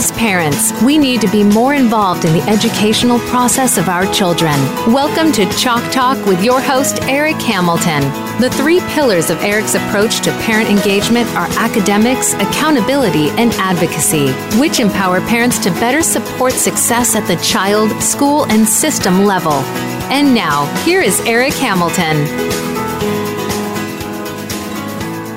As parents, we need to be more involved in the educational process of our children. Welcome to Chalk Talk with your host, Eric Hamilton. The three pillars of Eric's approach to parent engagement are academics, accountability, and advocacy, which empower parents to better support success at the child, school, and system level. And now, here is Eric Hamilton.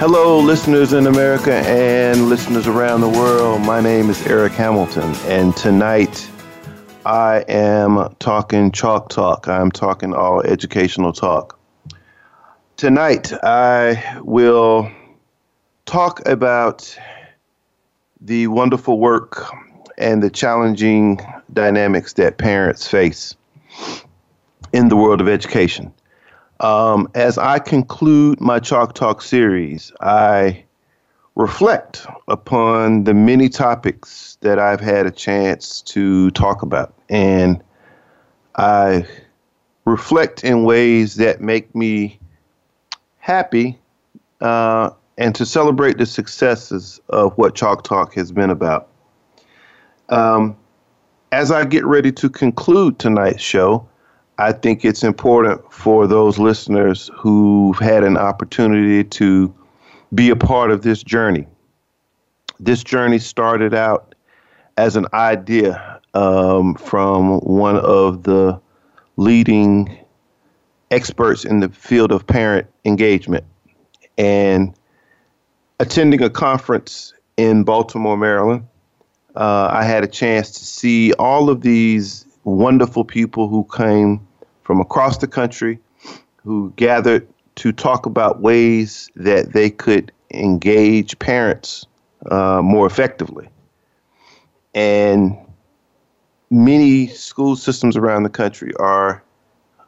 Hello, listeners in America and listeners around the world. My name is Eric Hamilton, and tonight I am talking chalk talk. I'm talking all educational talk. Tonight I will talk about the wonderful work and the challenging dynamics that parents face in the world of education. Um, as I conclude my Chalk Talk series, I reflect upon the many topics that I've had a chance to talk about. And I reflect in ways that make me happy uh, and to celebrate the successes of what Chalk Talk has been about. Um, as I get ready to conclude tonight's show, I think it's important for those listeners who've had an opportunity to be a part of this journey. This journey started out as an idea um, from one of the leading experts in the field of parent engagement. And attending a conference in Baltimore, Maryland, uh, I had a chance to see all of these wonderful people who came from across the country who gathered to talk about ways that they could engage parents uh, more effectively. And many school systems around the country are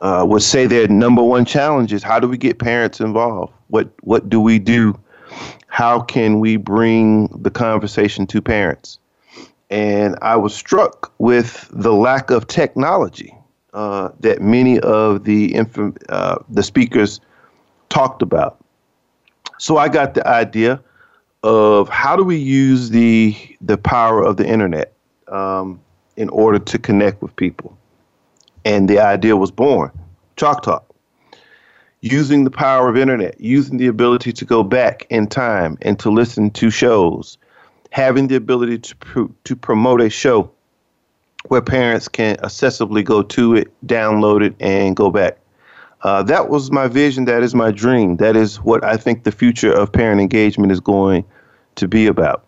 uh, would say their number one challenge is how do we get parents involved? What what do we do? How can we bring the conversation to parents? And I was struck with the lack of technology uh, that many of the inf- uh, the speakers talked about. So I got the idea of how do we use the the power of the internet um, in order to connect with people, and the idea was born. Chalk Talk. Using the power of internet, using the ability to go back in time and to listen to shows, having the ability to to promote a show where parents can accessibly go to it, download it, and go back. Uh, that was my vision. That is my dream. That is what I think the future of parent engagement is going to be about.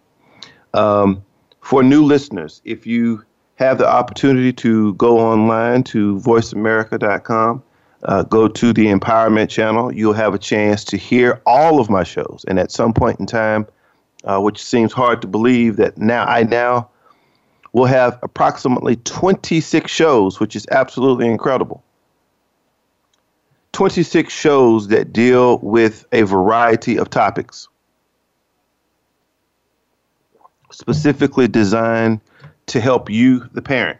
Um, for new listeners, if you have the opportunity to go online to voiceamerica.com, uh, go to the empowerment channel, you'll have a chance to hear all of my shows. And at some point in time, uh, which seems hard to believe that now I now will have approximately 26 shows, which is absolutely incredible. 26 shows that deal with a variety of topics, specifically designed to help you, the parent.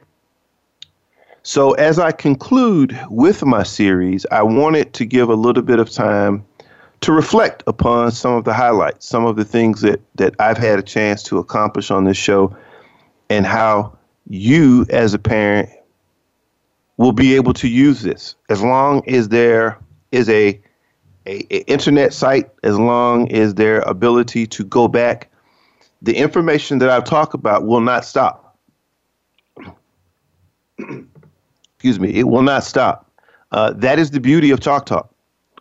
So, as I conclude with my series, I wanted to give a little bit of time to reflect upon some of the highlights, some of the things that, that I've had a chance to accomplish on this show, and how you, as a parent, will be able to use this as long as there is a, a, a internet site, as long as their ability to go back. The information that I've talked about will not stop. Excuse me, it will not stop. Uh, that is the beauty of Chalk Talk.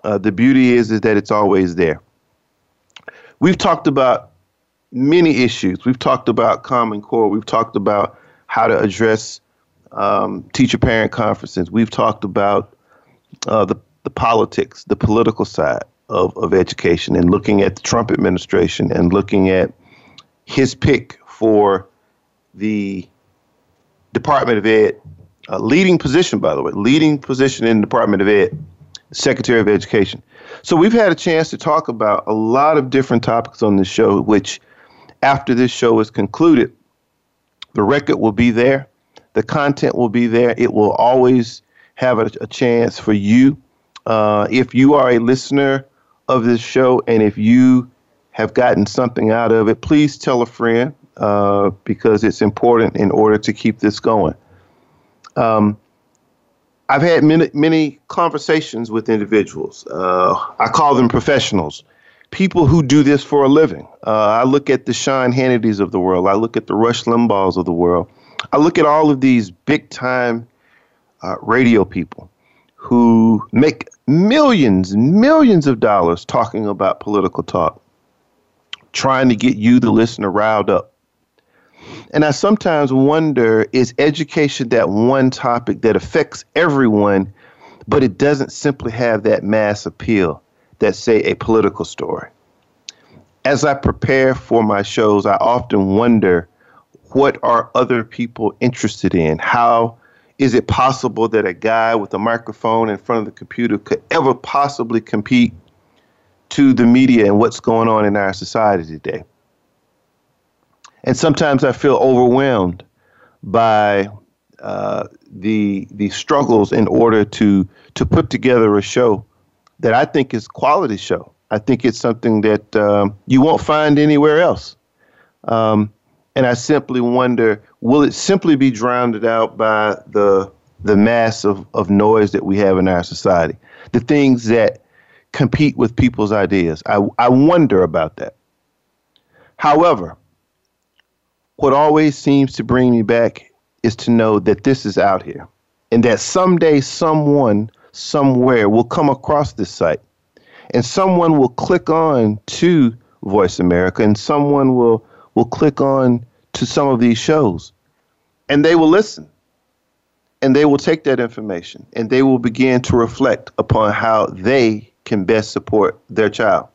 Uh, the beauty is is that it's always there. We've talked about many issues. We've talked about Common Core. We've talked about how to address um, teacher-parent conferences. We've talked about uh, the the politics, the political side of, of education, and looking at the Trump administration and looking at his pick for the Department of Ed, uh, leading position, by the way, leading position in the Department of Ed Secretary of Education. So we've had a chance to talk about a lot of different topics on this show, which after this show is concluded, the record will be there, the content will be there. It will always have a, a chance for you. Uh, if you are a listener of this show and if you have gotten something out of it, please tell a friend. uh, because it's important in order to keep this going. Um, I've had many, many conversations with individuals. Uh, I call them professionals, people who do this for a living. Uh, I look at the Sean Hannitys of the world. I look at the Rush Limbaughs of the world. I look at all of these big time uh, radio people who make millions and millions of dollars talking about political talk, trying to get you, the listener, riled up. And I sometimes wonder is education that one topic that affects everyone, but it doesn't simply have that mass appeal that, say, a political story? As I prepare for my shows, I often wonder what are other people interested in? How is it possible that a guy with a microphone in front of the computer could ever possibly compete to the media and what's going on in our society today? And sometimes I feel overwhelmed by uh, the the struggles in order to to put together a show that I think is quality show. I think it's something that um, you won't find anywhere else. Um, and I simply wonder, will it simply be drowned out by the the mass of, of noise that we have in our society? The things that compete with people's ideas. I, I wonder about that. However, what always seems to bring me back is to know that this is out here and that someday someone somewhere will come across this site and someone will click on to Voice America and someone will will click on to some of these shows and they will listen and they will take that information and they will begin to reflect upon how they can best support their child.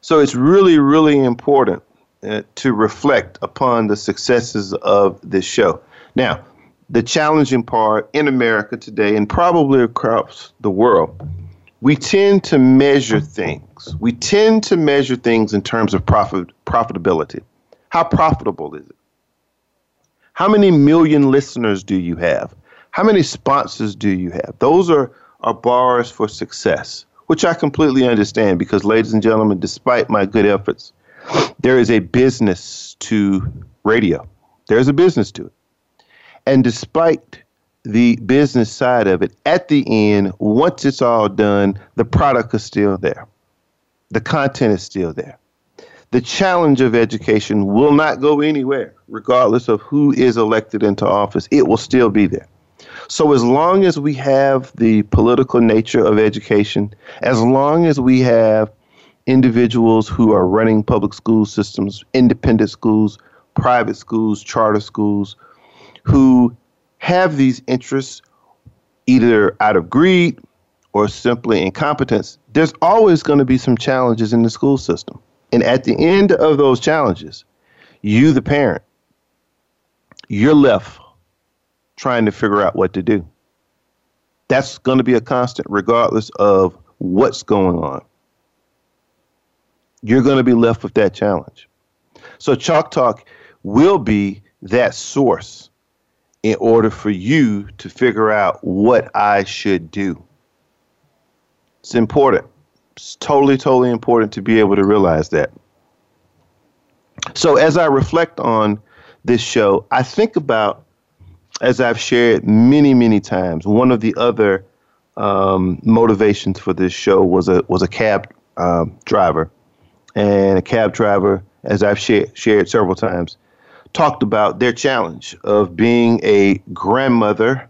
So it's really, really important uh, to reflect upon the successes of this show. Now, the challenging part in America today and probably across the world, we tend to measure things. We tend to measure things in terms of profit profitability. How profitable is it? How many million listeners do you have? How many sponsors do you have? Those are, are bars for success, which I completely understand because, ladies and gentlemen, despite my good efforts, there is a business to radio. There's a business to it. And despite the business side of it, at the end, once it's all done, the product is still there. The content is still there. The challenge of education will not go anywhere, regardless of who is elected into office. It will still be there. So, as long as we have the political nature of education, as long as we have individuals who are running public school systems, independent schools, private schools, charter schools, who have these interests either out of greed or simply incompetence, there's always going to be some challenges in the school system. And at the end of those challenges, you, the parent, you're left trying to figure out what to do. That's going to be a constant, regardless of what's going on you're going to be left with that challenge. So, Chalk Talk will be that source in order for you to figure out what I should do. It's important. It's totally, totally important to be able to realize that. So, as I reflect on this show, I think about, as I've shared many, many times, one of the other um, motivations for this show was a was a cab uh, driver and a cab driver, as I've shared, shared several times, talked about their challenge of being a grandmother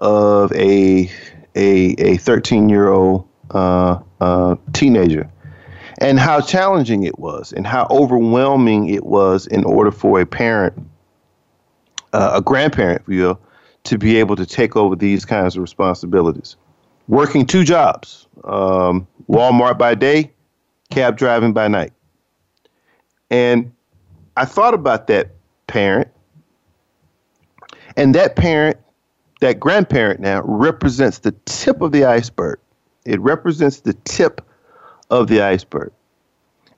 of a a a 13 year old uh, uh, teenager, and how challenging it was, and how overwhelming it was in order for a parent, uh, a grandparent, if you will, to be able to take over these kinds of responsibilities. Working two jobs, um, Walmart by day, cab driving by night. And I thought about that parent. And that parent, that grandparent now, represents the tip of the iceberg. It represents the tip of the iceberg.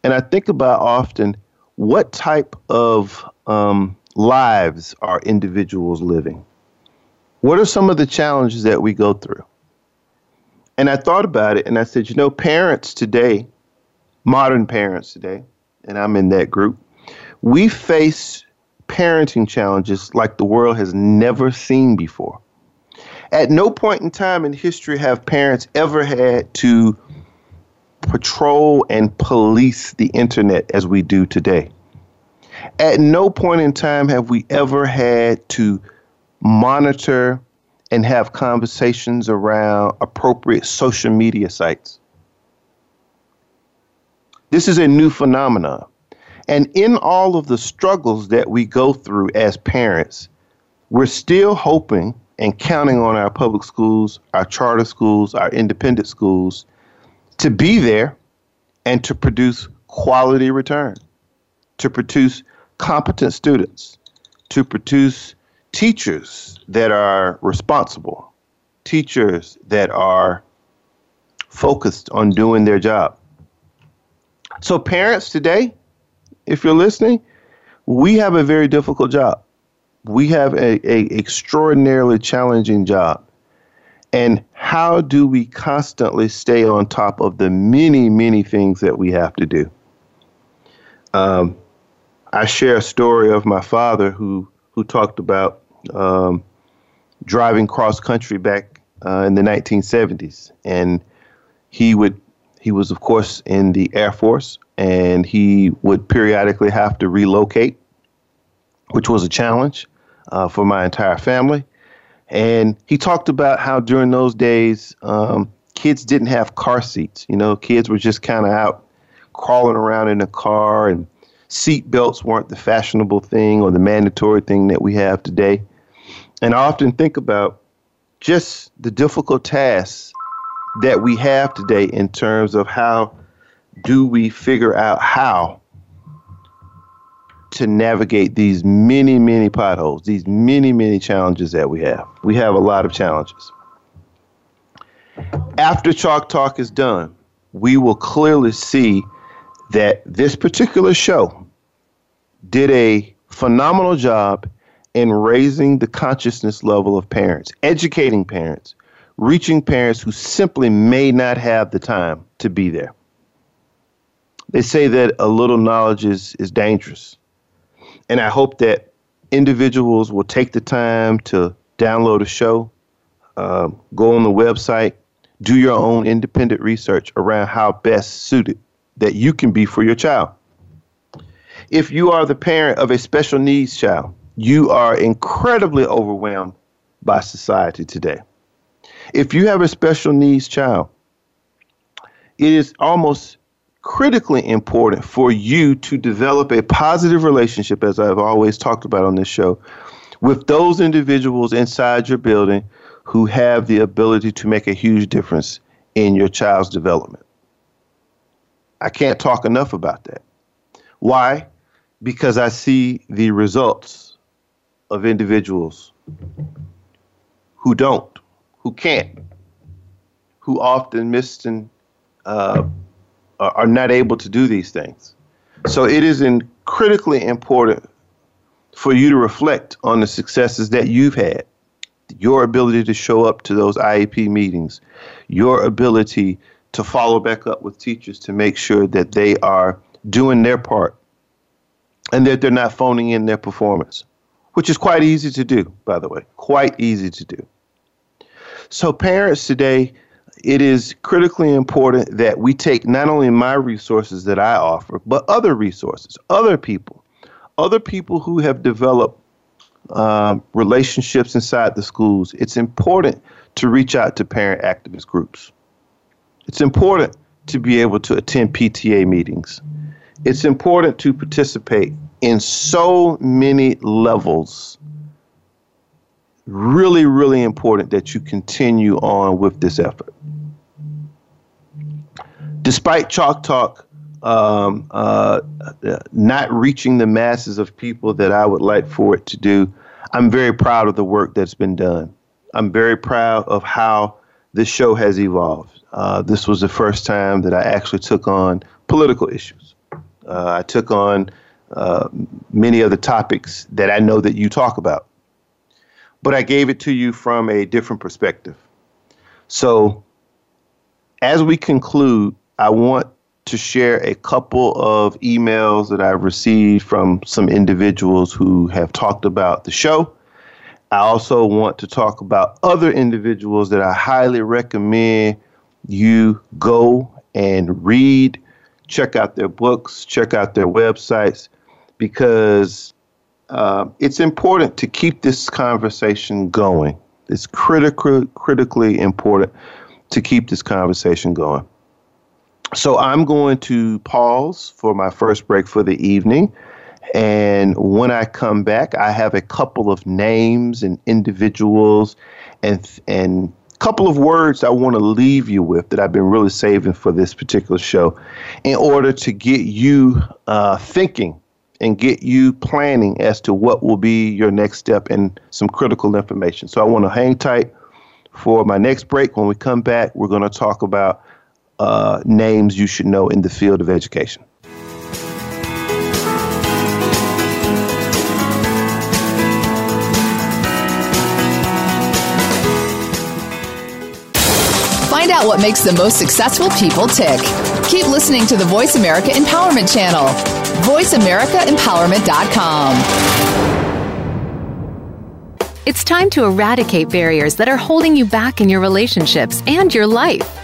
And I think about often what type of um, lives are individuals living? What are some of the challenges that we go through? And I thought about it and I said, you know, parents today modern parents today, and I'm in that group, we face parenting challenges like the world has never seen before. At no point in time in history have parents ever had to patrol and police the internet as we do today. At no point in time have we ever had to monitor and have conversations around appropriate social media sites. This is a new phenomenon. And in all of the struggles that we go through as parents, we're still hoping and counting on our public schools, our charter schools, our independent schools to be there and to produce quality return, to produce competent students, to produce teachers that are responsible, teachers that are focused on doing their job. So, parents today, if you're listening, we have a very difficult job. We have a, a extraordinarily challenging job. And how do we constantly stay on top of the many, many things that we have to do? Um, I share a story of my father who who talked about um, driving cross country back uh, in the 1970s, and he would he was of course in the Air Force, and he would periodically have to relocate, which was a challenge uh, for my entire family. And he talked about how during those days, um, kids didn't have car seats. You know, kids were just kind of out crawling around in a car, and seat belts weren't the fashionable thing or the mandatory thing that we have today. And I often think about just the difficult tasks that we have today in terms of how do we figure out how to navigate these many, many potholes, these many, many challenges that we have. We have a lot of challenges. After Chalk Talk is done, we will clearly see that this particular show did a phenomenal job in raising the consciousness level of parents, educating parents, reaching parents who simply may not have the time to be there. They say that a little knowledge is, is dangerous. And I hope that individuals will take the time to download a show, uh, go on the website, do your own independent research around how best suited that you can be for your child. If you are the parent of a special needs child, you are incredibly overwhelmed by society today. If you have a special needs child, it is almost critically important for you to develop a positive relationship, as I've always talked about on this show, with those individuals inside your building who have the ability to make a huge difference in your child's development. I can't talk enough about that. Why? Because I see the results of individuals who don't, who can't, who often miss and uh, are not able to do these things. So it is in critically important for you to reflect on the successes that you've had, your ability to show up to those IEP meetings, your ability to follow back up with teachers to make sure that they are doing their part and that they're not phoning in their performance, which is quite easy to do, by the way, quite easy to do. So, parents today, it is critically important that we take not only my resources that I offer, but other resources, other people, other people who have developed um, relationships inside the schools. It's important to reach out to parent activist groups. It's important to be able to attend PTA meetings. It's important to participate in so many levels really, really important that you continue on with this effort. Despite Chalk Talk um, uh, not reaching the masses of people that I would like for it to do, I'm very proud of the work that's been done. I'm very proud of how this show has evolved. Uh, this was the first time that I actually took on political issues. Uh, I took on uh, many of the topics that I know that you talk about but I gave it to you from a different perspective. So, as we conclude, I want to share a couple of emails that I've received from some individuals who have talked about the show. I also want to talk about other individuals that I highly recommend you go and read, check out their books, check out their websites, because uh, it's important to keep this conversation going. It's critical, critically important to keep this conversation going. So I'm going to pause for my first break for the evening. And when I come back, I have a couple of names and individuals and and couple of words I want to leave you with that I've been really saving for this particular show in order to get you uh, thinking and get you planning as to what will be your next step and some critical information. So I want to hang tight for my next break. When we come back, we're going to talk about uh, names you should know in the field of education. Find out what makes the most successful people tick. Keep listening to the Voice America Empowerment Channel. VoiceAmericaEmpowerment.com. It's time to eradicate barriers that are holding you back in your relationships and your life.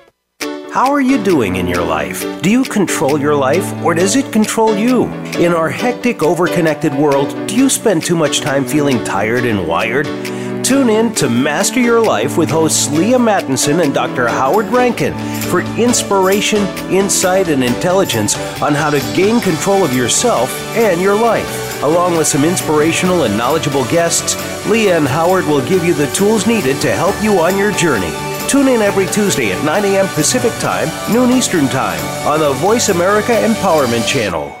How are you doing in your life? Do you control your life or does it control you? In our hectic, overconnected world, do you spend too much time feeling tired and wired? Tune in to Master Your Life with hosts Leah Mattinson and Dr. Howard Rankin for inspiration, insight, and intelligence on how to gain control of yourself and your life. Along with some inspirational and knowledgeable guests, Leah and Howard will give you the tools needed to help you on your journey. Tune in every Tuesday at 9 a.m. Pacific Time, noon Eastern Time on the Voice America Empowerment Channel.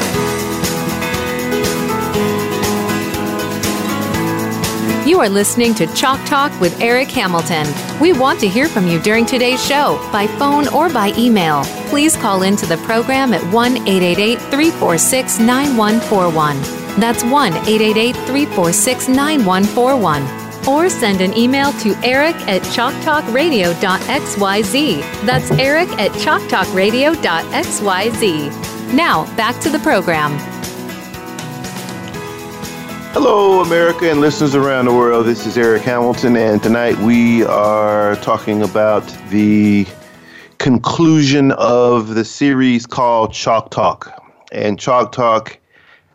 Are listening to Chalk Talk with Eric Hamilton. We want to hear from you during today's show by phone or by email. Please call into the program at 1 888 346 9141. That's 1 888 346 9141. Or send an email to eric at chalktalkradio.xyz. That's eric at chalktalkradio.xyz. Now, back to the program. Hello, America and listeners around the world. This is Eric Hamilton, and tonight we are talking about the conclusion of the series called Chalk Talk. And Chalk Talk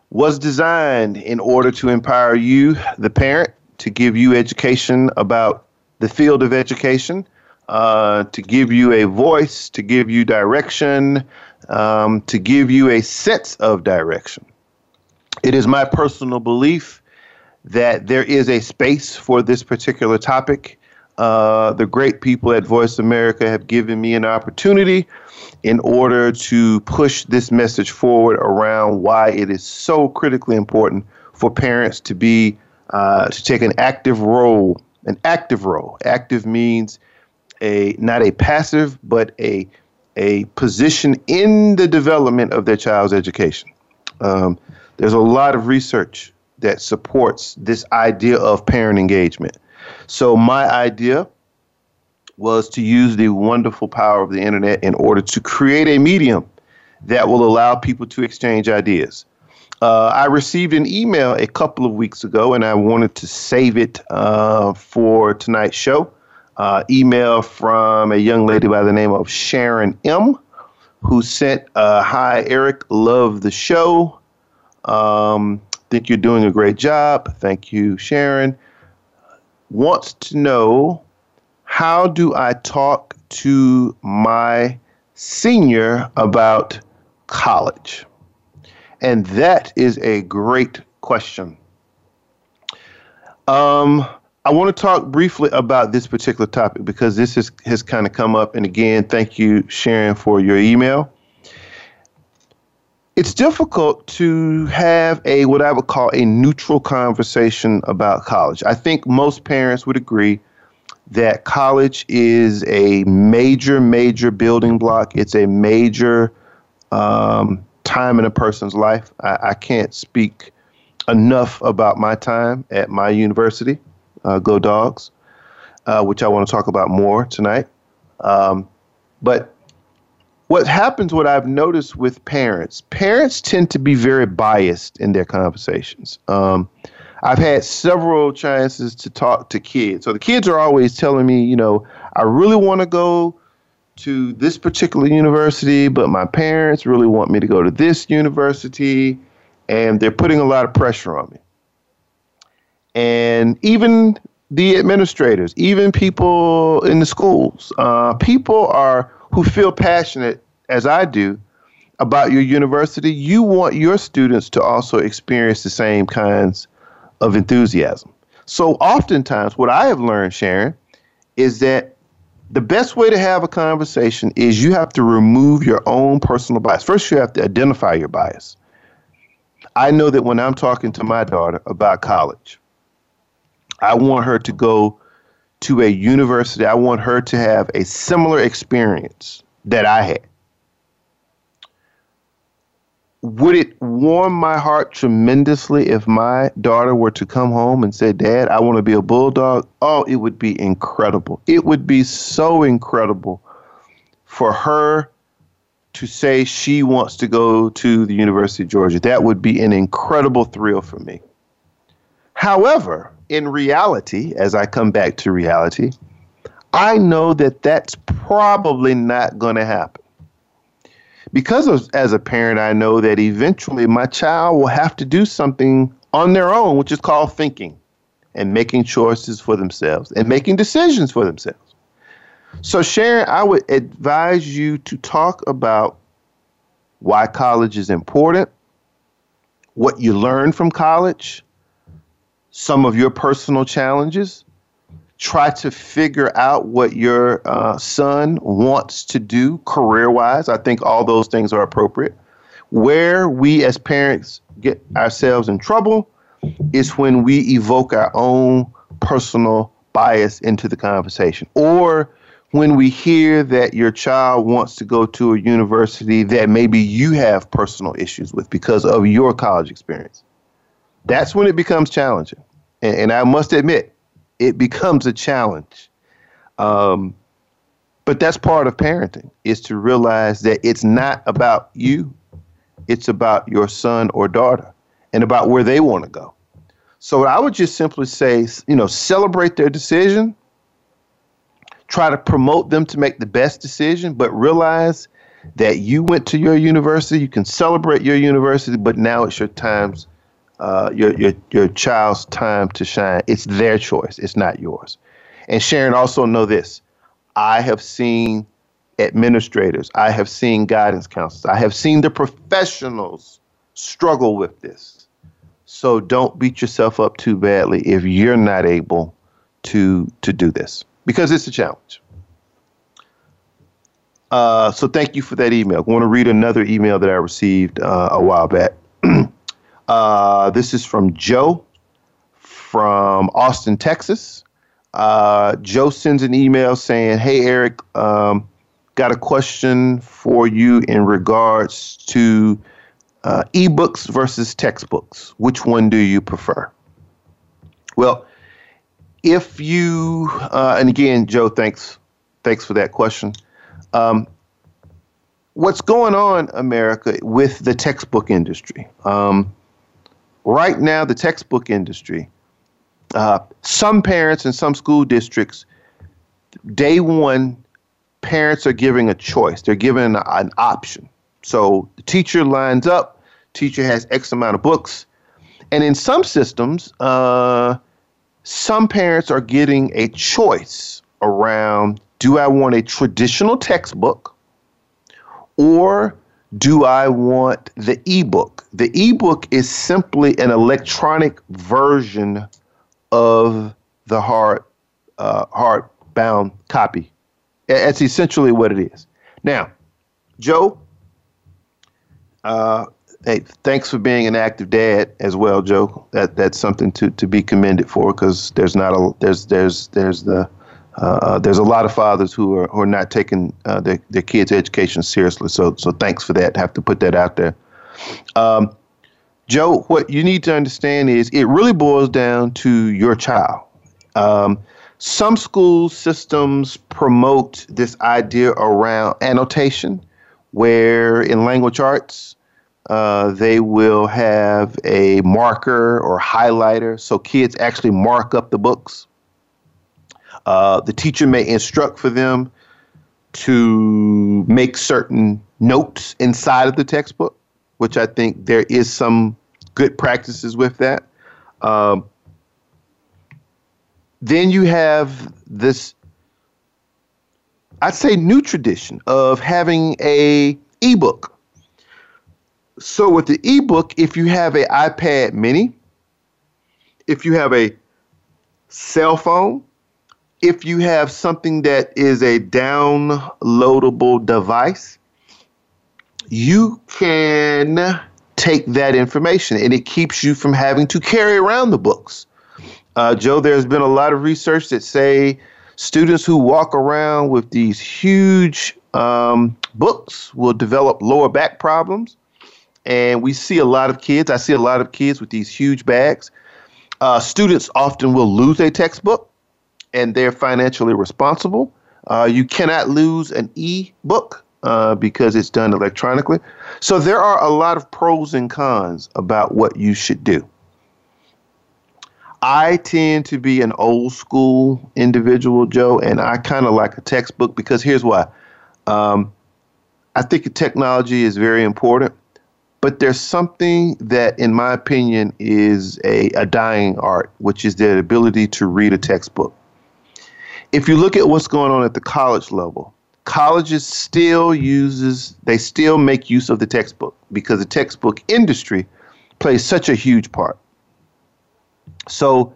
was designed in order to empower you, the parent, to give you education about the field of education, uh, to give you a voice, to give you direction, um, to give you a sense of direction. It is my personal belief that there is a space for this particular topic. Uh, the great people at Voice America have given me an opportunity in order to push this message forward around why it is so critically important for parents to be uh, to take an active role. An active role. Active means a not a passive, but a a position in the development of their child's education. Um, there's a lot of research that supports this idea of parent engagement. So, my idea was to use the wonderful power of the internet in order to create a medium that will allow people to exchange ideas. Uh, I received an email a couple of weeks ago, and I wanted to save it uh, for tonight's show. Uh, email from a young lady by the name of Sharon M., who sent, uh, Hi, Eric, love the show. Um, think you're doing a great job. Thank you, Sharon. Wants to know how do I talk to my senior about college? And that is a great question. Um, I want to talk briefly about this particular topic because this is, has kind of come up. And again, thank you, Sharon, for your email. It's difficult to have a what I would call a neutral conversation about college. I think most parents would agree that college is a major, major building block. It's a major um, time in a person's life. I, I, can't speak enough about my time at my university, uh, Go Dogs, uh, which I want to talk about more tonight. Um, but what happens, what I've noticed with parents, parents tend to be very biased in their conversations. Um, I've had several chances to talk to kids. So the kids are always telling me, you know, I really want to go to this particular university, but my parents really want me to go to this university, and they're putting a lot of pressure on me. And even the administrators, even people in the schools, uh, people are who feel passionate as I do about your university. You want your students to also experience the same kinds of enthusiasm. So, oftentimes, what I have learned, Sharon, is that the best way to have a conversation is you have to remove your own personal bias. First, you have to identify your bias. I know that when I'm talking to my daughter about college, I want her to go to a university. I want her to have a similar experience that I had would it warm my heart tremendously if my daughter were to come home and say, Dad, I want to be a bulldog? Oh, it would be incredible. It would be so incredible for her to say she wants to go to the University of Georgia. That would be an incredible thrill for me. However, in reality, as I come back to reality, I know that that's probably not going to happen because of, as a parent, I know that eventually my child will have to do something on their own, which is called thinking and making choices for themselves and making decisions for themselves. So, Sharon, I would advise you to talk about why college is important, what you learned from college, some of your personal challenges, try to figure out what your uh, son wants to do career wise. I think all those things are appropriate. Where we as parents get ourselves in trouble is when we evoke our own personal bias into the conversation or when we hear that your child wants to go to a university that maybe you have personal issues with because of your college experience. That's when it becomes challenging. And, and I must admit, it becomes a challenge. Um, but that's part of parenting is to realize that it's not about you, it's about your son or daughter and about where they want to go. So I would just simply say, you know, celebrate their decision, try to promote them to make the best decision, but realize that you went to your university, you can celebrate your university, but now it's your times uh, your, your, your child's time to shine. It's their choice, it's not yours. And Sharon, also know this I have seen administrators, I have seen guidance counselors, I have seen the professionals struggle with this. So don't beat yourself up too badly if you're not able to to do this because it's a challenge. Uh, so thank you for that email. I want to read another email that I received uh, a while back. Uh, this is from Joe from Austin, Texas. Uh, Joe sends an email saying, Hey, Eric, um, got a question for you in regards to uh, ebooks versus textbooks. Which one do you prefer? Well, if you, uh, and again, Joe, thanks, thanks for that question. Um, what's going on, America, with the textbook industry? Um, right now, the textbook industry, uh, some parents and some school districts, day one, parents are giving a choice. They're given an option. So the teacher lines up. Teacher has X amount of books, and in some systems, uh, some parents are getting a choice around: Do I want a traditional textbook, or do I want the ebook? The ebook is simply an electronic version of the hard uh, hardbound copy. That's essentially what it is. Now, Joe, uh, hey, thanks for being an active dad as well, Joe. That that's something to, to be commended for because there's not a there's there's there's the uh, there's a lot of fathers who are who are not taking uh, their their kids' education seriously. So so thanks for that. Have to put that out there. Um, Joe, what you need to understand is it really boils down to your child. Um, some school systems promote this idea around annotation, where in language arts, uh, they will have a marker or highlighter so kids actually mark up the books. Uh, the teacher may instruct for them to make certain notes inside of the textbook, which I think there is some good practices with that. Um, then you have this, I'd say, new tradition of having a ebook. So with the ebook, if you have an iPad Mini, if you have a cell phone, if you have something that is a downloadable device, you can take that information and it keeps you from having to carry around the books. Uh, Joe, there's been a lot of research that say students who walk around with these huge um, books will develop lower back problems. And we see a lot of kids, I see a lot of kids with these huge bags. Uh, students often will lose a textbook and they're financially responsible. Uh, you cannot lose an e book uh, because it's done electronically. So there are a lot of pros and cons about what you should do. I tend to be an old school individual, Joe, and I kind of like a textbook because here's why. Um, I think technology is very important, but there's something that, in my opinion, is a, a dying art, which is the ability to read a textbook if you look at what's going on at the college level, colleges still uses they still make use of the textbook because the textbook industry plays such a huge part. So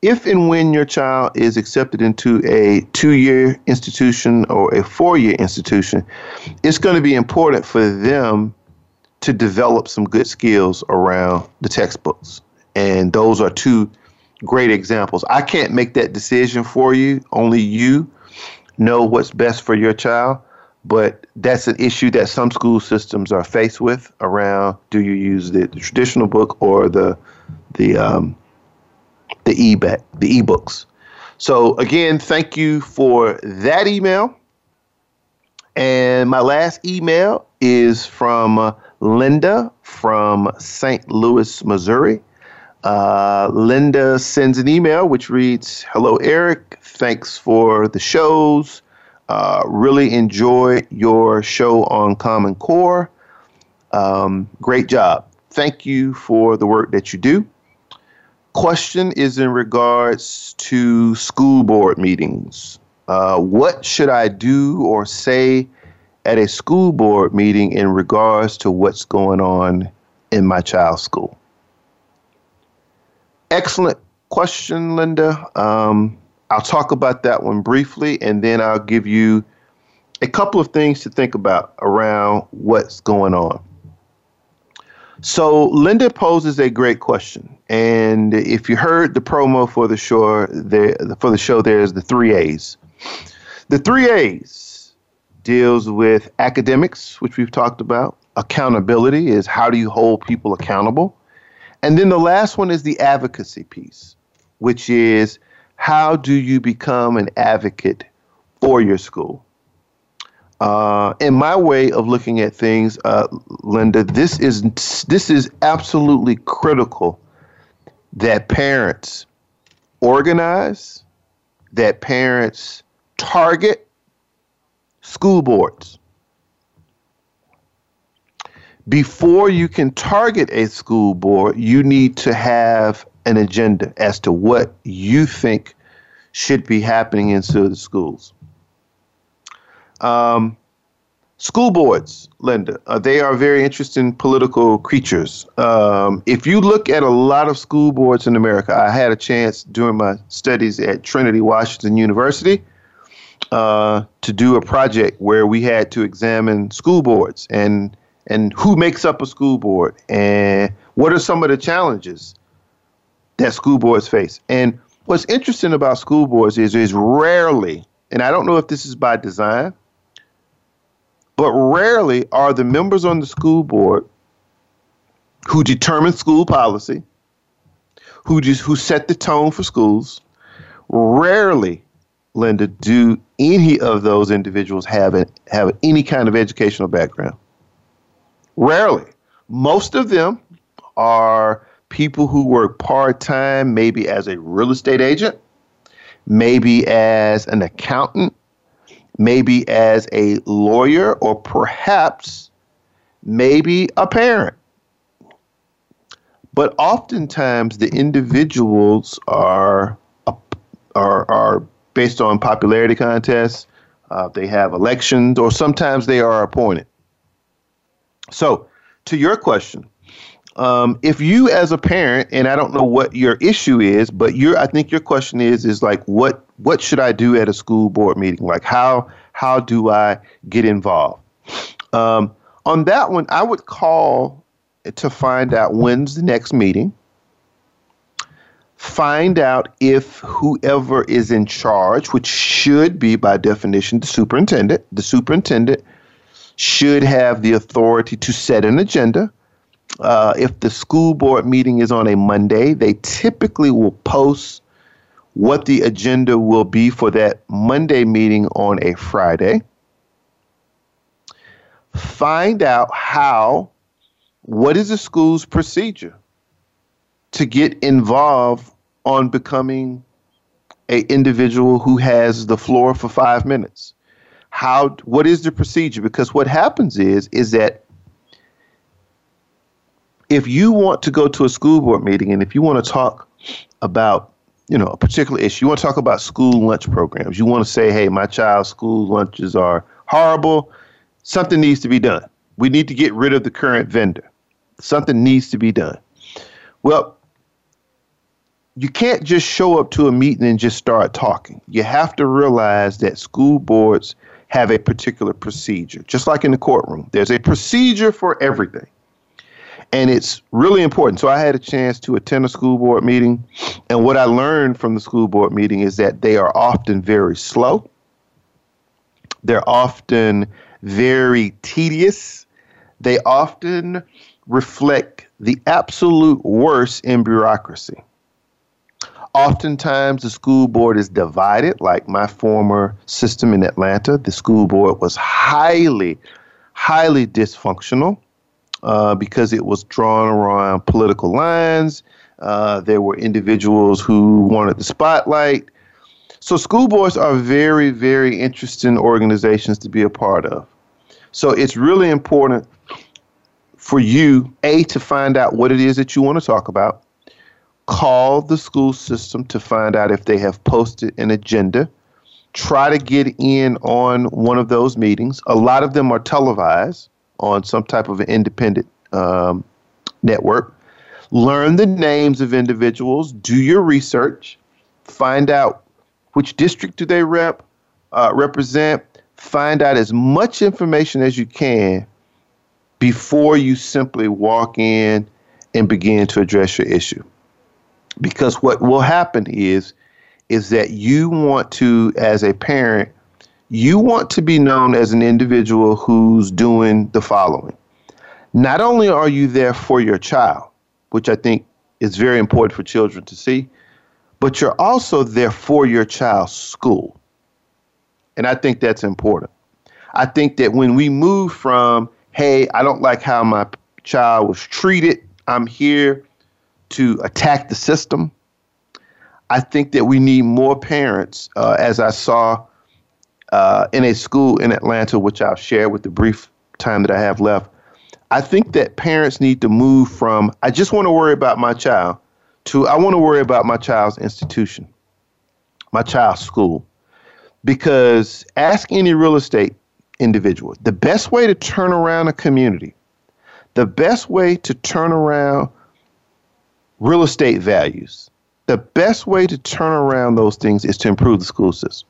if and when your child is accepted into a two-year institution or a four-year institution, it's going to be important for them to develop some good skills around the textbooks. And those are two great examples. I can't make that decision for you. Only you know what's best for your child. But that's an issue that some school systems are faced with around do you use the, the traditional book or the the um, the e the ebooks. So again, thank you for that email. And my last email is from uh, Linda from St. Louis, Missouri. Uh, Linda sends an email which reads Hello, Eric. Thanks for the shows. Uh, really enjoy your show on Common Core. Um, great job. Thank you for the work that you do. Question is in regards to school board meetings. Uh, what should I do or say at a school board meeting in regards to what's going on in my child's school? Excellent question, Linda. Um, I'll talk about that one briefly, and then I'll give you a couple of things to think about around what's going on. So, Linda poses a great question, and if you heard the promo for the show, there for the show, there's the three A's. The three A's deals with academics, which we've talked about. Accountability is how do you hold people accountable. And then the last one is the advocacy piece, which is how do you become an advocate for your school? Uh, in my way of looking at things, uh, Linda, this is this is absolutely critical that parents organize, that parents target, school boards. Before you can target a school board, you need to have an agenda as to what you think should be happening in the schools. Um, school boards, Linda, uh, they are very interesting political creatures. Um, if you look at a lot of school boards in America, I had a chance during my studies at Trinity Washington University uh, to do a project where we had to examine school boards and and who makes up a school board and what are some of the challenges that school boards face. And what's interesting about school boards is is rarely, and I don't know if this is by design, but rarely are the members on the school board who determine school policy, who just who set the tone for schools, rarely, Linda, do any of those individuals have a, have any kind of educational background. Rarely. Most of them are people who work part time, maybe as a real estate agent, maybe as an accountant, maybe as a lawyer, or perhaps maybe a parent. But oftentimes the individuals are are, are based on popularity contests. Uh, they have elections, or sometimes they are appointed. So, to your question, um, if you as a parent, and I don't know what your issue is, but your I think your question is is like what what should I do at a school board meeting? Like how how do I get involved? Um, on that one, I would call to find out when's the next meeting. Find out if whoever is in charge, which should be by definition the superintendent, the superintendent should have the authority to set an agenda. Uh, if the school board meeting is on a Monday, they typically will post what the agenda will be for that Monday meeting on a Friday. Find out how, what is the school's procedure to get involved on becoming a individual who has the floor for five minutes how what is the procedure? Because what happens is is that if you want to go to a school board meeting and if you want to talk about you know a particular issue you want to talk about school lunch programs you want to say hey my child's school lunches are horrible something needs to be done. We need to get rid of the current vendor. Something needs to be done. Well you can't just show up to a meeting and just start talking. You have to realize that school boards have a particular procedure, just like in the courtroom. There's a procedure for everything. And it's really important. So I had a chance to attend a school board meeting. And what I learned from the school board meeting is that they are often very slow, they're often very tedious, they often reflect the absolute worst in bureaucracy. Oftentimes, the school board is divided, like my former system in Atlanta. The school board was highly, highly dysfunctional uh, because it was drawn around political lines. Uh, there were individuals who wanted the spotlight. So, school boards are very, very interesting organizations to be a part of. So, it's really important for you, A, to find out what it is that you want to talk about call the school system to find out if they have posted an agenda. Try to get in on one of those meetings. A lot of them are televised on some type of an independent um, network. Learn the names of individuals. Do your research. Find out which district do they rep, uh, represent. Find out as much information as you can before you simply walk in and begin to address your issue because what will happen is is that you want to as a parent you want to be known as an individual who's doing the following. Not only are you there for your child which i think is very important for children to see but you're also there for your child's school. And i think that's important. I think that when we move from hey i don't like how my child was treated. I'm here to attack the system. I think that we need more parents, uh, as I saw uh, in a school in Atlanta, which I'll share with the brief time that I have left. I think that parents need to move from I just want to worry about my child to I want to worry about my child's institution, my child's school. Because ask any real estate individual, the best way to turn around a community, the best way to turn around real estate values, the best way to turn around those things is to improve the school systems.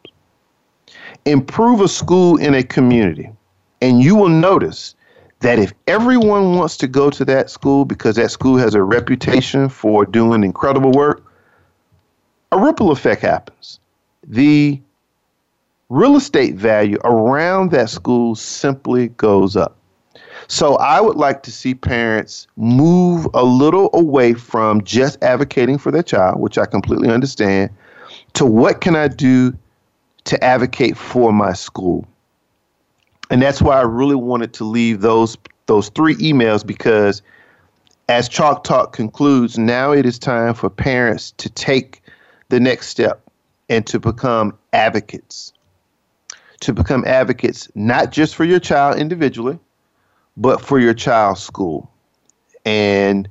Improve a school in a community, and you will notice that if everyone wants to go to that school because that school has a reputation for doing incredible work, a ripple effect happens. The real estate value around that school simply goes up. So I would like to see parents move a little away from just advocating for their child, which I completely understand, to what can I do to advocate for my school? And that's why I really wanted to leave those those three emails because as Chalk Talk concludes, now it is time for parents to take the next step and to become advocates. To become advocates not just for your child individually, but for your child's school. And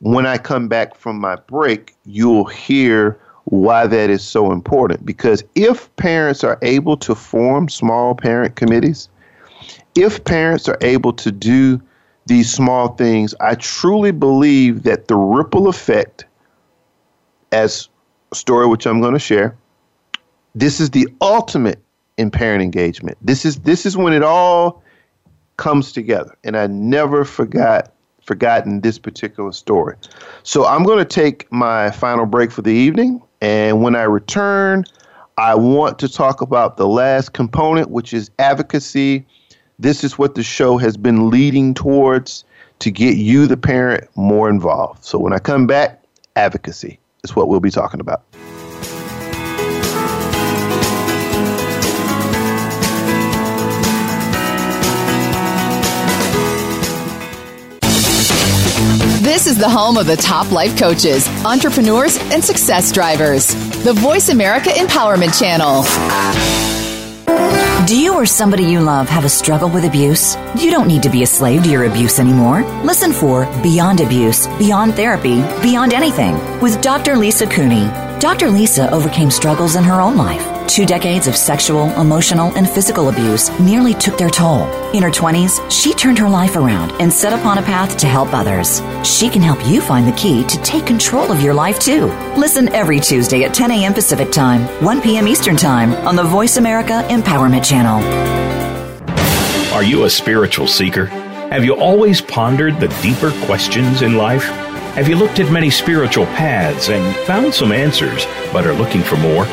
when I come back from my break, you'll hear why that is so important. Because if parents are able to form small parent committees, if parents are able to do these small things, I truly believe that the ripple effect, as a story which I'm going to share, this is the ultimate in parent engagement. This is this is when it all comes together, and I never forgot forgotten this particular story. So I'm going to take my final break for the evening, and when I return, I want to talk about the last component, which is advocacy this is what the show has been leading towards to get you, the parent, more involved. So when I come back, advocacy is what we'll be talking about. This is the home of the top life coaches, entrepreneurs, and success drivers. The Voice America Empowerment Channel. Do you or somebody you love have a struggle with abuse? You don't need to be a slave to your abuse anymore. Listen for Beyond Abuse, Beyond Therapy, Beyond Anything with Dr. Lisa Cooney. Dr. Lisa overcame struggles in her own life Two decades of sexual, emotional, and physical abuse nearly took their toll. In her 20s, she turned her life around and set upon a path to help others. She can help you find the key to take control of your life too. Listen every Tuesday at 10 a.m. Pacific Time, 1 p.m. Eastern Time on the Voice America Empowerment Channel. Are you a spiritual seeker? Have you always pondered the deeper questions in life? Have you looked at many spiritual paths and found some answers, but are looking for more?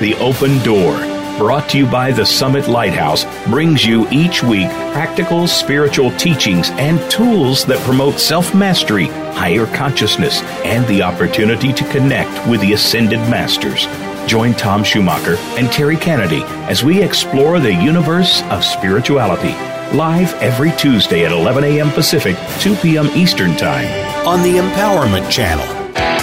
The Open Door, brought to you by the Summit Lighthouse, brings you each week practical spiritual teachings and tools that promote self mastery, higher consciousness, and the opportunity to connect with the ascended masters. Join Tom Schumacher and Terry Kennedy as we explore the universe of spirituality. Live every Tuesday at 11 a.m. Pacific, 2 p.m. Eastern Time on the Empowerment Channel.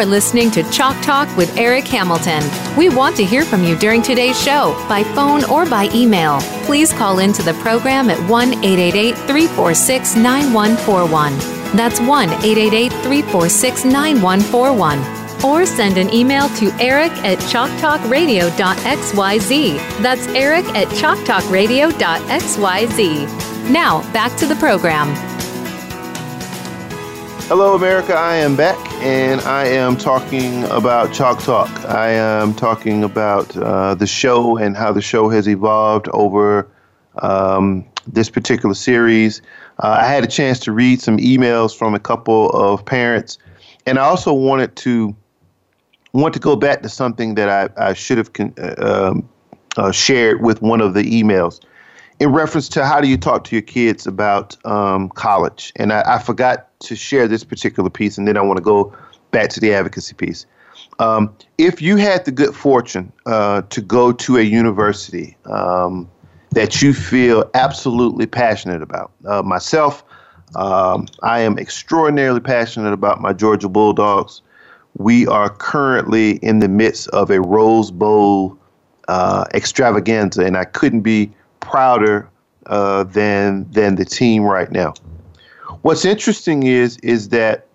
Are listening to Chalk Talk with Eric Hamilton. We want to hear from you during today's show by phone or by email. Please call into the program at 1 888 346 9141. That's 1 888 346 9141. Or send an email to eric at chalktalkradio.xyz. That's eric at chalktalkradio.xyz. Now, back to the program. Hello, America. I am back and I am talking about Chalk Talk. I am talking about uh, the show and how the show has evolved over um, this particular series. Uh, I had a chance to read some emails from a couple of parents, and I also wanted to want to go back to something that I, I should have con- uh, um, uh, shared with one of the emails in reference to how do you talk to your kids about um, college. And I, I, forgot to share this particular piece, and then I want to go back to the advocacy piece. Um, if you had the good fortune uh, to go to a university um, that you feel absolutely passionate about, uh, myself, um, I am extraordinarily passionate about my Georgia Bulldogs. We are currently in the midst of a Rose Bowl uh, extravaganza, and I couldn't be prouder uh, than than the team right now. What's interesting is is that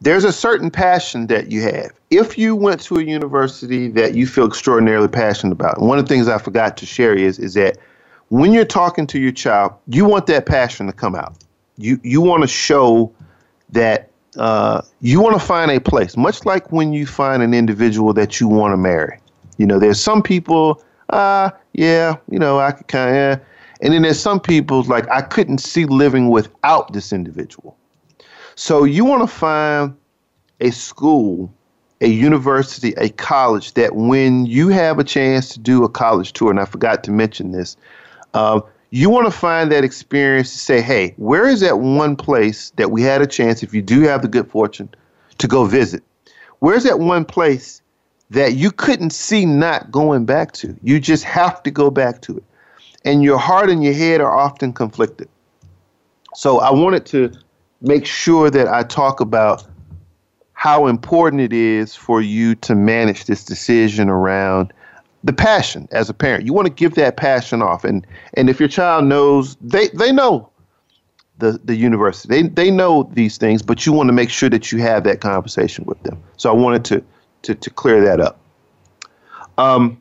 there's a certain passion that you have. If you went to a university that you feel extraordinarily passionate about, one of the things I forgot to share is is that when you're talking to your child, you want that passion to come out. You you want to show that uh, you want to find a place, much like when you find an individual that you want to marry. You know, there's some people, ah, uh, yeah, you know, I could kind of, Yeah. and then there's some people like I couldn't see living without this individual. So you want to find a school, a university, a college that when you have a chance to do a college tour, and I forgot to mention this, uh, you want to find that experience to say, hey, where is that one place that we had a chance, if you do have the good fortune, to go visit? Where's that one place that you couldn't see not going back to? You just have to go back to it. And your heart and your head are often conflicted. So I wanted to make sure that I talk about how important it is for you to manage this decision around the passion as a parent. You want to give that passion off, and and if your child knows, they they know the the university, they they know these things, but you want to make sure that you have that conversation with them. So I wanted to to to clear that up. Um,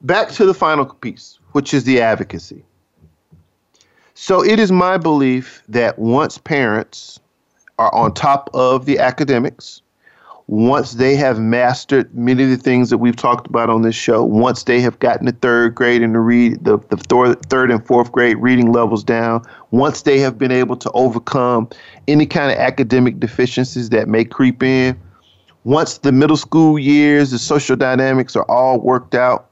back to the final piece, which is the advocacy. So it is my belief that once parents are on top of the academics, once they have mastered many of the things that we've talked about on this show, once they have gotten the third grade and the read the, the third and fourth grade reading levels down, once they have been able to overcome any kind of academic deficiencies that may creep in, once the middle school years, the social dynamics are all worked out,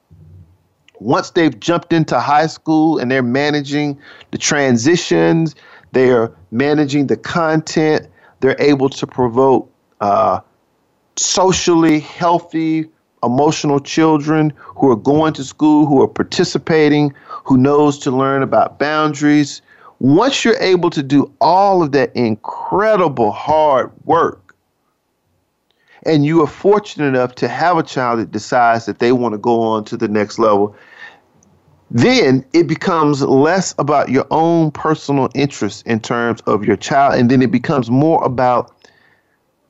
once they've jumped into high school and they're managing the transitions, they are managing the content, they're able to provoke uh, socially healthy, emotional children who are going to school, who are participating, who knows to learn about boundaries. Once you're able to do all of that incredible hard work, and you are fortunate enough to have a child that decides that they want to go on to the next level, then it becomes less about your own personal interest in terms of your child, and then it becomes more about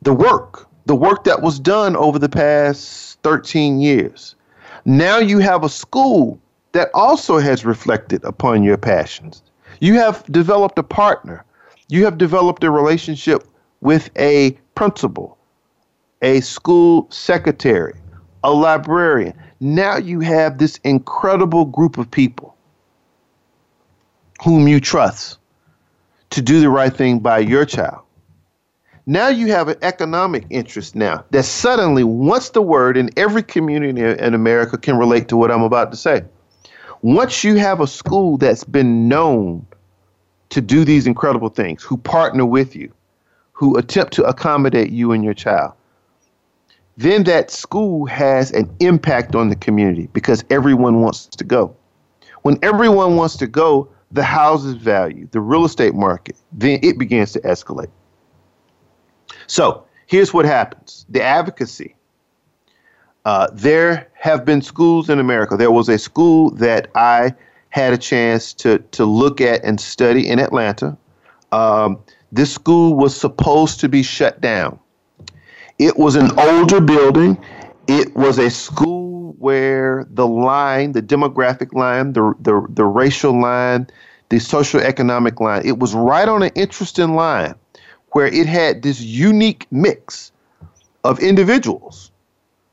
the work the work that was done over the past 13 years. Now you have a school that also has reflected upon your passions. You have developed a partner. You have developed a relationship with a principal, a school secretary, a librarian. Now you have this incredible group of people whom you trust to do the right thing by your child. Now you have an economic interest now that suddenly, once the word in every community in America can relate to what I'm about to say. Once you have a school that's been known to do these incredible things, who partner with you, who attempt to accommodate you and your child, then that school has an impact on the community because everyone wants to go. When everyone wants to go, the houses value, the real estate market, then it begins to escalate. So here's what happens the advocacy. Uh, there have been schools in America. There was a school that I had a chance to, to look at and study in Atlanta. Um, this school was supposed to be shut down. It was an older building. It was a school where the line, the demographic line, the, the, the racial line, the social economic line, it was right on an interesting line where it had this unique mix of individuals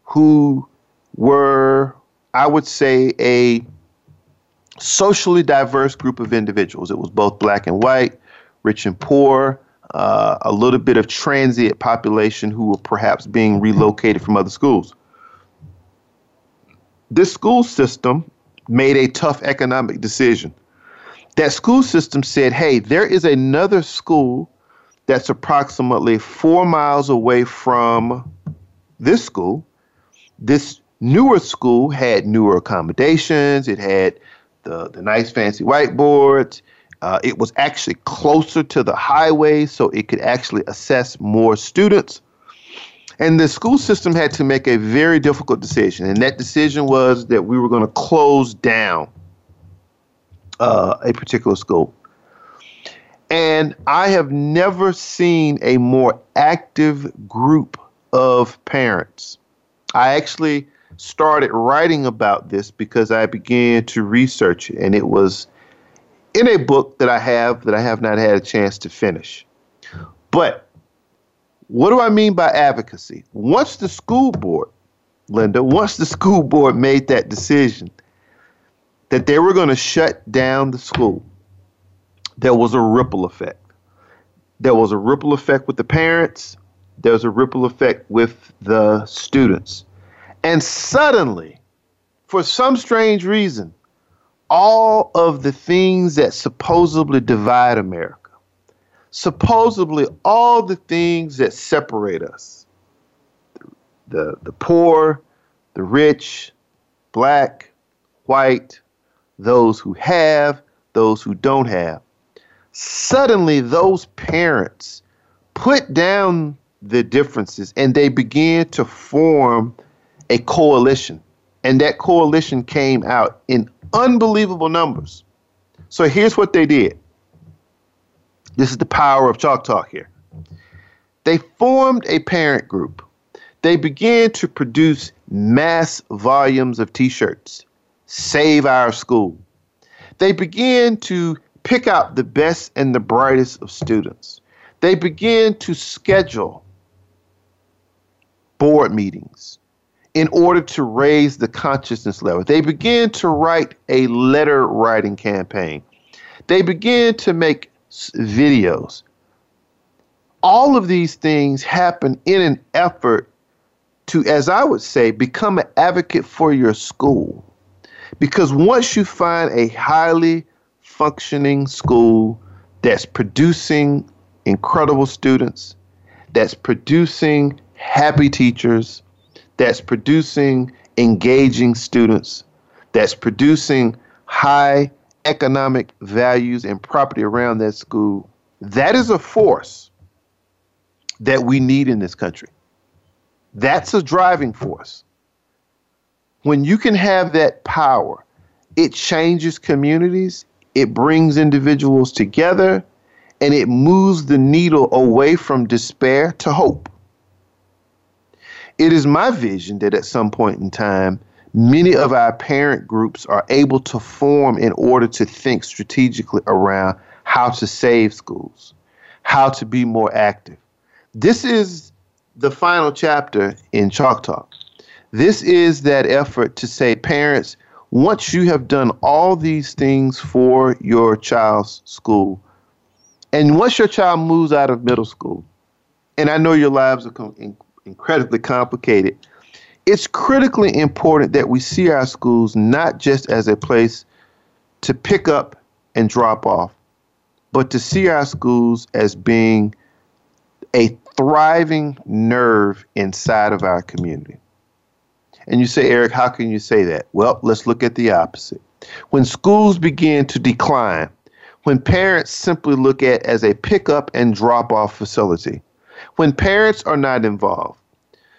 who were, I would say, a socially diverse group of individuals. It was both black and white, rich and poor, uh, a little bit of transient population who were perhaps being relocated from other schools. This school system made a tough economic decision. That school system said, hey, there is another school that's approximately four miles away from this school. This newer school had newer accommodations, it had the, the nice fancy whiteboards. Uh, it was actually closer to the highway, so it could actually assess more students. And the school system had to make a very difficult decision, and that decision was that we were going to close down uh, a particular school. And I have never seen a more active group of parents. I actually started writing about this because I began to research it, and it was in a book that I have that I have not had a chance to finish. But what do I mean by advocacy? Once the school board, Linda, once the school board made that decision that they were going to shut down the school, there was a ripple effect. There was a ripple effect with the parents, there was a ripple effect with the students. And suddenly, for some strange reason, all of the things that supposedly divide America, supposedly all the things that separate us, the, the poor, the rich, black, white, those who have, those who don't have, suddenly those parents put down the differences and they began to form a coalition. And that coalition came out in unbelievable numbers. So here's what they did. This is the power of Chalk Talk here. They formed a parent group. They began to produce mass volumes of t shirts. Save our school. They began to pick out the best and the brightest of students. They began to schedule board meetings in order to raise the consciousness level. They began to write a letter writing campaign. They began to make videos. All of these things happen in an effort to, as I would say, become an advocate for your school. Because once you find a highly functioning school that's producing incredible students, that's producing happy teachers, that's producing engaging students, that's producing high economic values and property around that school, that is a force that we need in this country. That's a driving force. When you can have that power, it changes communities, it brings individuals together, and it moves the needle away from despair to hope. It is my vision that at some point in time, many of our parent groups are able to form in order to think strategically around how to save schools, how to be more active. This is the final chapter in Chalk Talk. This is that effort to say, parents, once you have done all these things for your child's school, and once your child moves out of middle school, and I know your lives are incredibly complicated. It's critically important that we see our schools not just as a place to pick up and drop off, but to see our schools as being a thriving nerve inside of our community. And you say, Eric, how can you say that? Well, let's look at the opposite. When schools begin to decline, when parents simply look at as a pickup and drop off facility, when parents are not involved,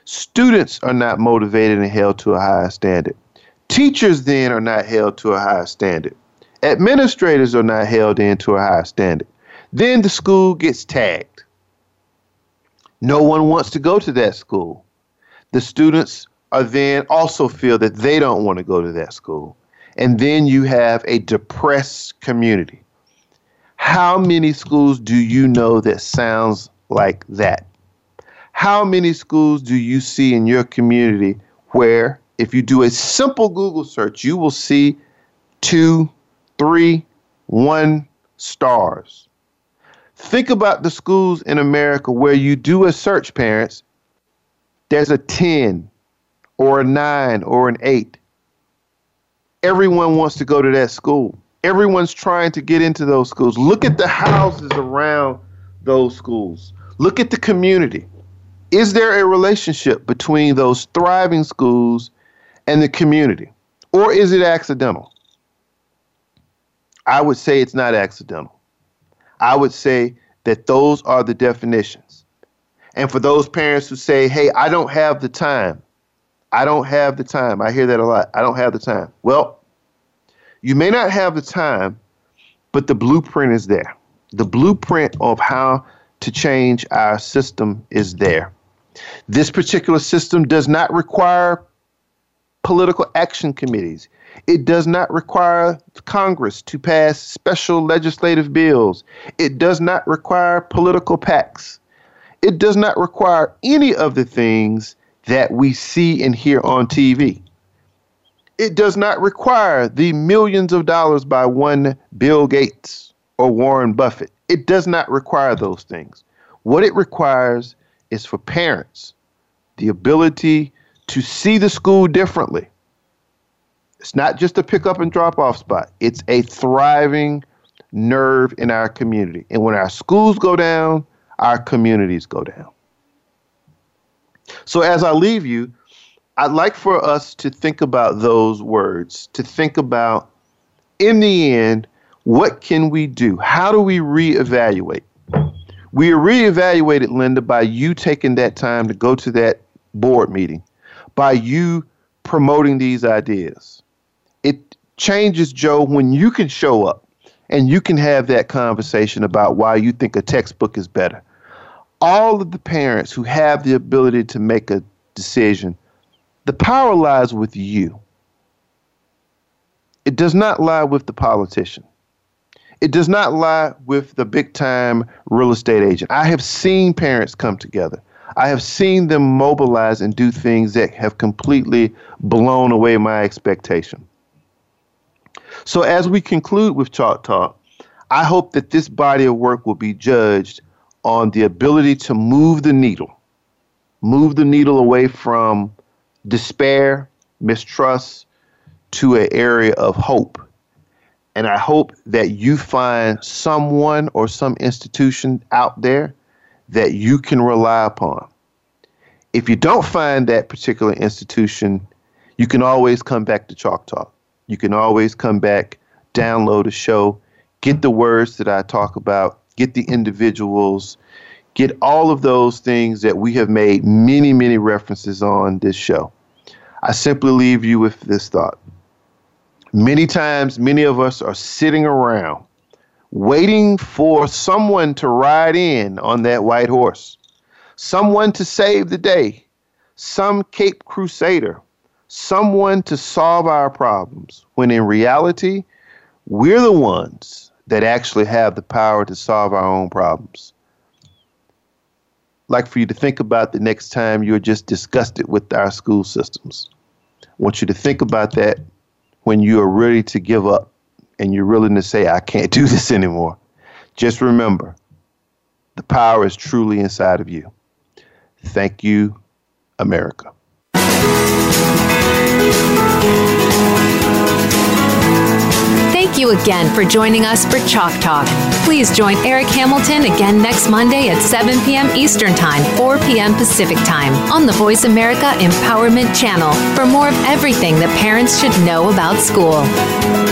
students are not motivated and held to a higher standard. Teachers then are not held to a higher standard. Administrators are not held into a higher standard. Then the school gets tagged. No one wants to go to that school. The students are then also feel that they don't want to go to that school. And then you have a depressed community. How many schools do you know that sounds like that. How many schools do you see in your community where, if you do a simple Google search, you will see two, three, one stars? Think about the schools in America where you do a search, parents. There's a 10 or a 9 or an 8. Everyone wants to go to that school. Everyone's trying to get into those schools. Look at the houses around those schools. Look at the community. Is there a relationship between those thriving schools and the community? Or is it accidental? I would say it's not accidental. I would say that those are the definitions. And for those parents who say, hey, I don't have the time, I don't have the time, I hear that a lot. I don't have the time. Well, you may not have the time, but the blueprint is there. The blueprint of how to change our system is there. This particular system does not require political action committees. It does not require Congress to pass special legislative bills. It does not require political PACs. It does not require any of the things that we see and hear on TV. It does not require the millions of dollars by one Bill Gates or Warren Buffett. It does not require those things. What it requires is for parents the ability to see the school differently. It's not just a pick up and drop off spot, it's a thriving nerve in our community. And when our schools go down, our communities go down. So as I leave you, I'd like for us to think about those words, to think about, in the end, what can we do? How do we reevaluate? We reevaluated, Linda, by you taking that time to go to that board meeting, by you promoting these ideas. It changes, Joe, when you can show up and you can have that conversation about why you think a textbook is better. All of the parents who have the ability to make a decision, the power lies with you. It does not lie with the politician. It does not lie with the big time real estate agent. I have seen parents come together. I have seen them mobilize and do things that have completely blown away my expectation. So, as we conclude with Chalk Talk, I hope that this body of work will be judged on the ability to move the needle, move the needle away from despair, mistrust, to an area of hope and I hope that you find someone or some institution out there that you can rely upon. If you don't find that particular institution, you can always come back to Chalk Talk. You can always come back, download a show, get the words that I talk about, get the individuals, get all of those things that we have made many, many references on this show. I simply leave you with this thought Many times, many of us are sitting around waiting for someone to ride in on that white horse, someone to save the day, some Cape Crusader, someone to solve our problems, when in reality, we're the ones that actually have the power to solve our own problems. Like for you to think about the next time you're just disgusted with our school systems. I want you to think about that when you are ready to give up and you're willing to say, I can't do this anymore. Just remember, the power is truly inside of you. Thank you, America. Thank you again for joining us for Chalk Talk. Please join Eric Hamilton again next Monday at 7 p.m. Eastern Time, 4 p.m. Pacific Time on the Voice America Empowerment Channel for more of everything that parents should know about school.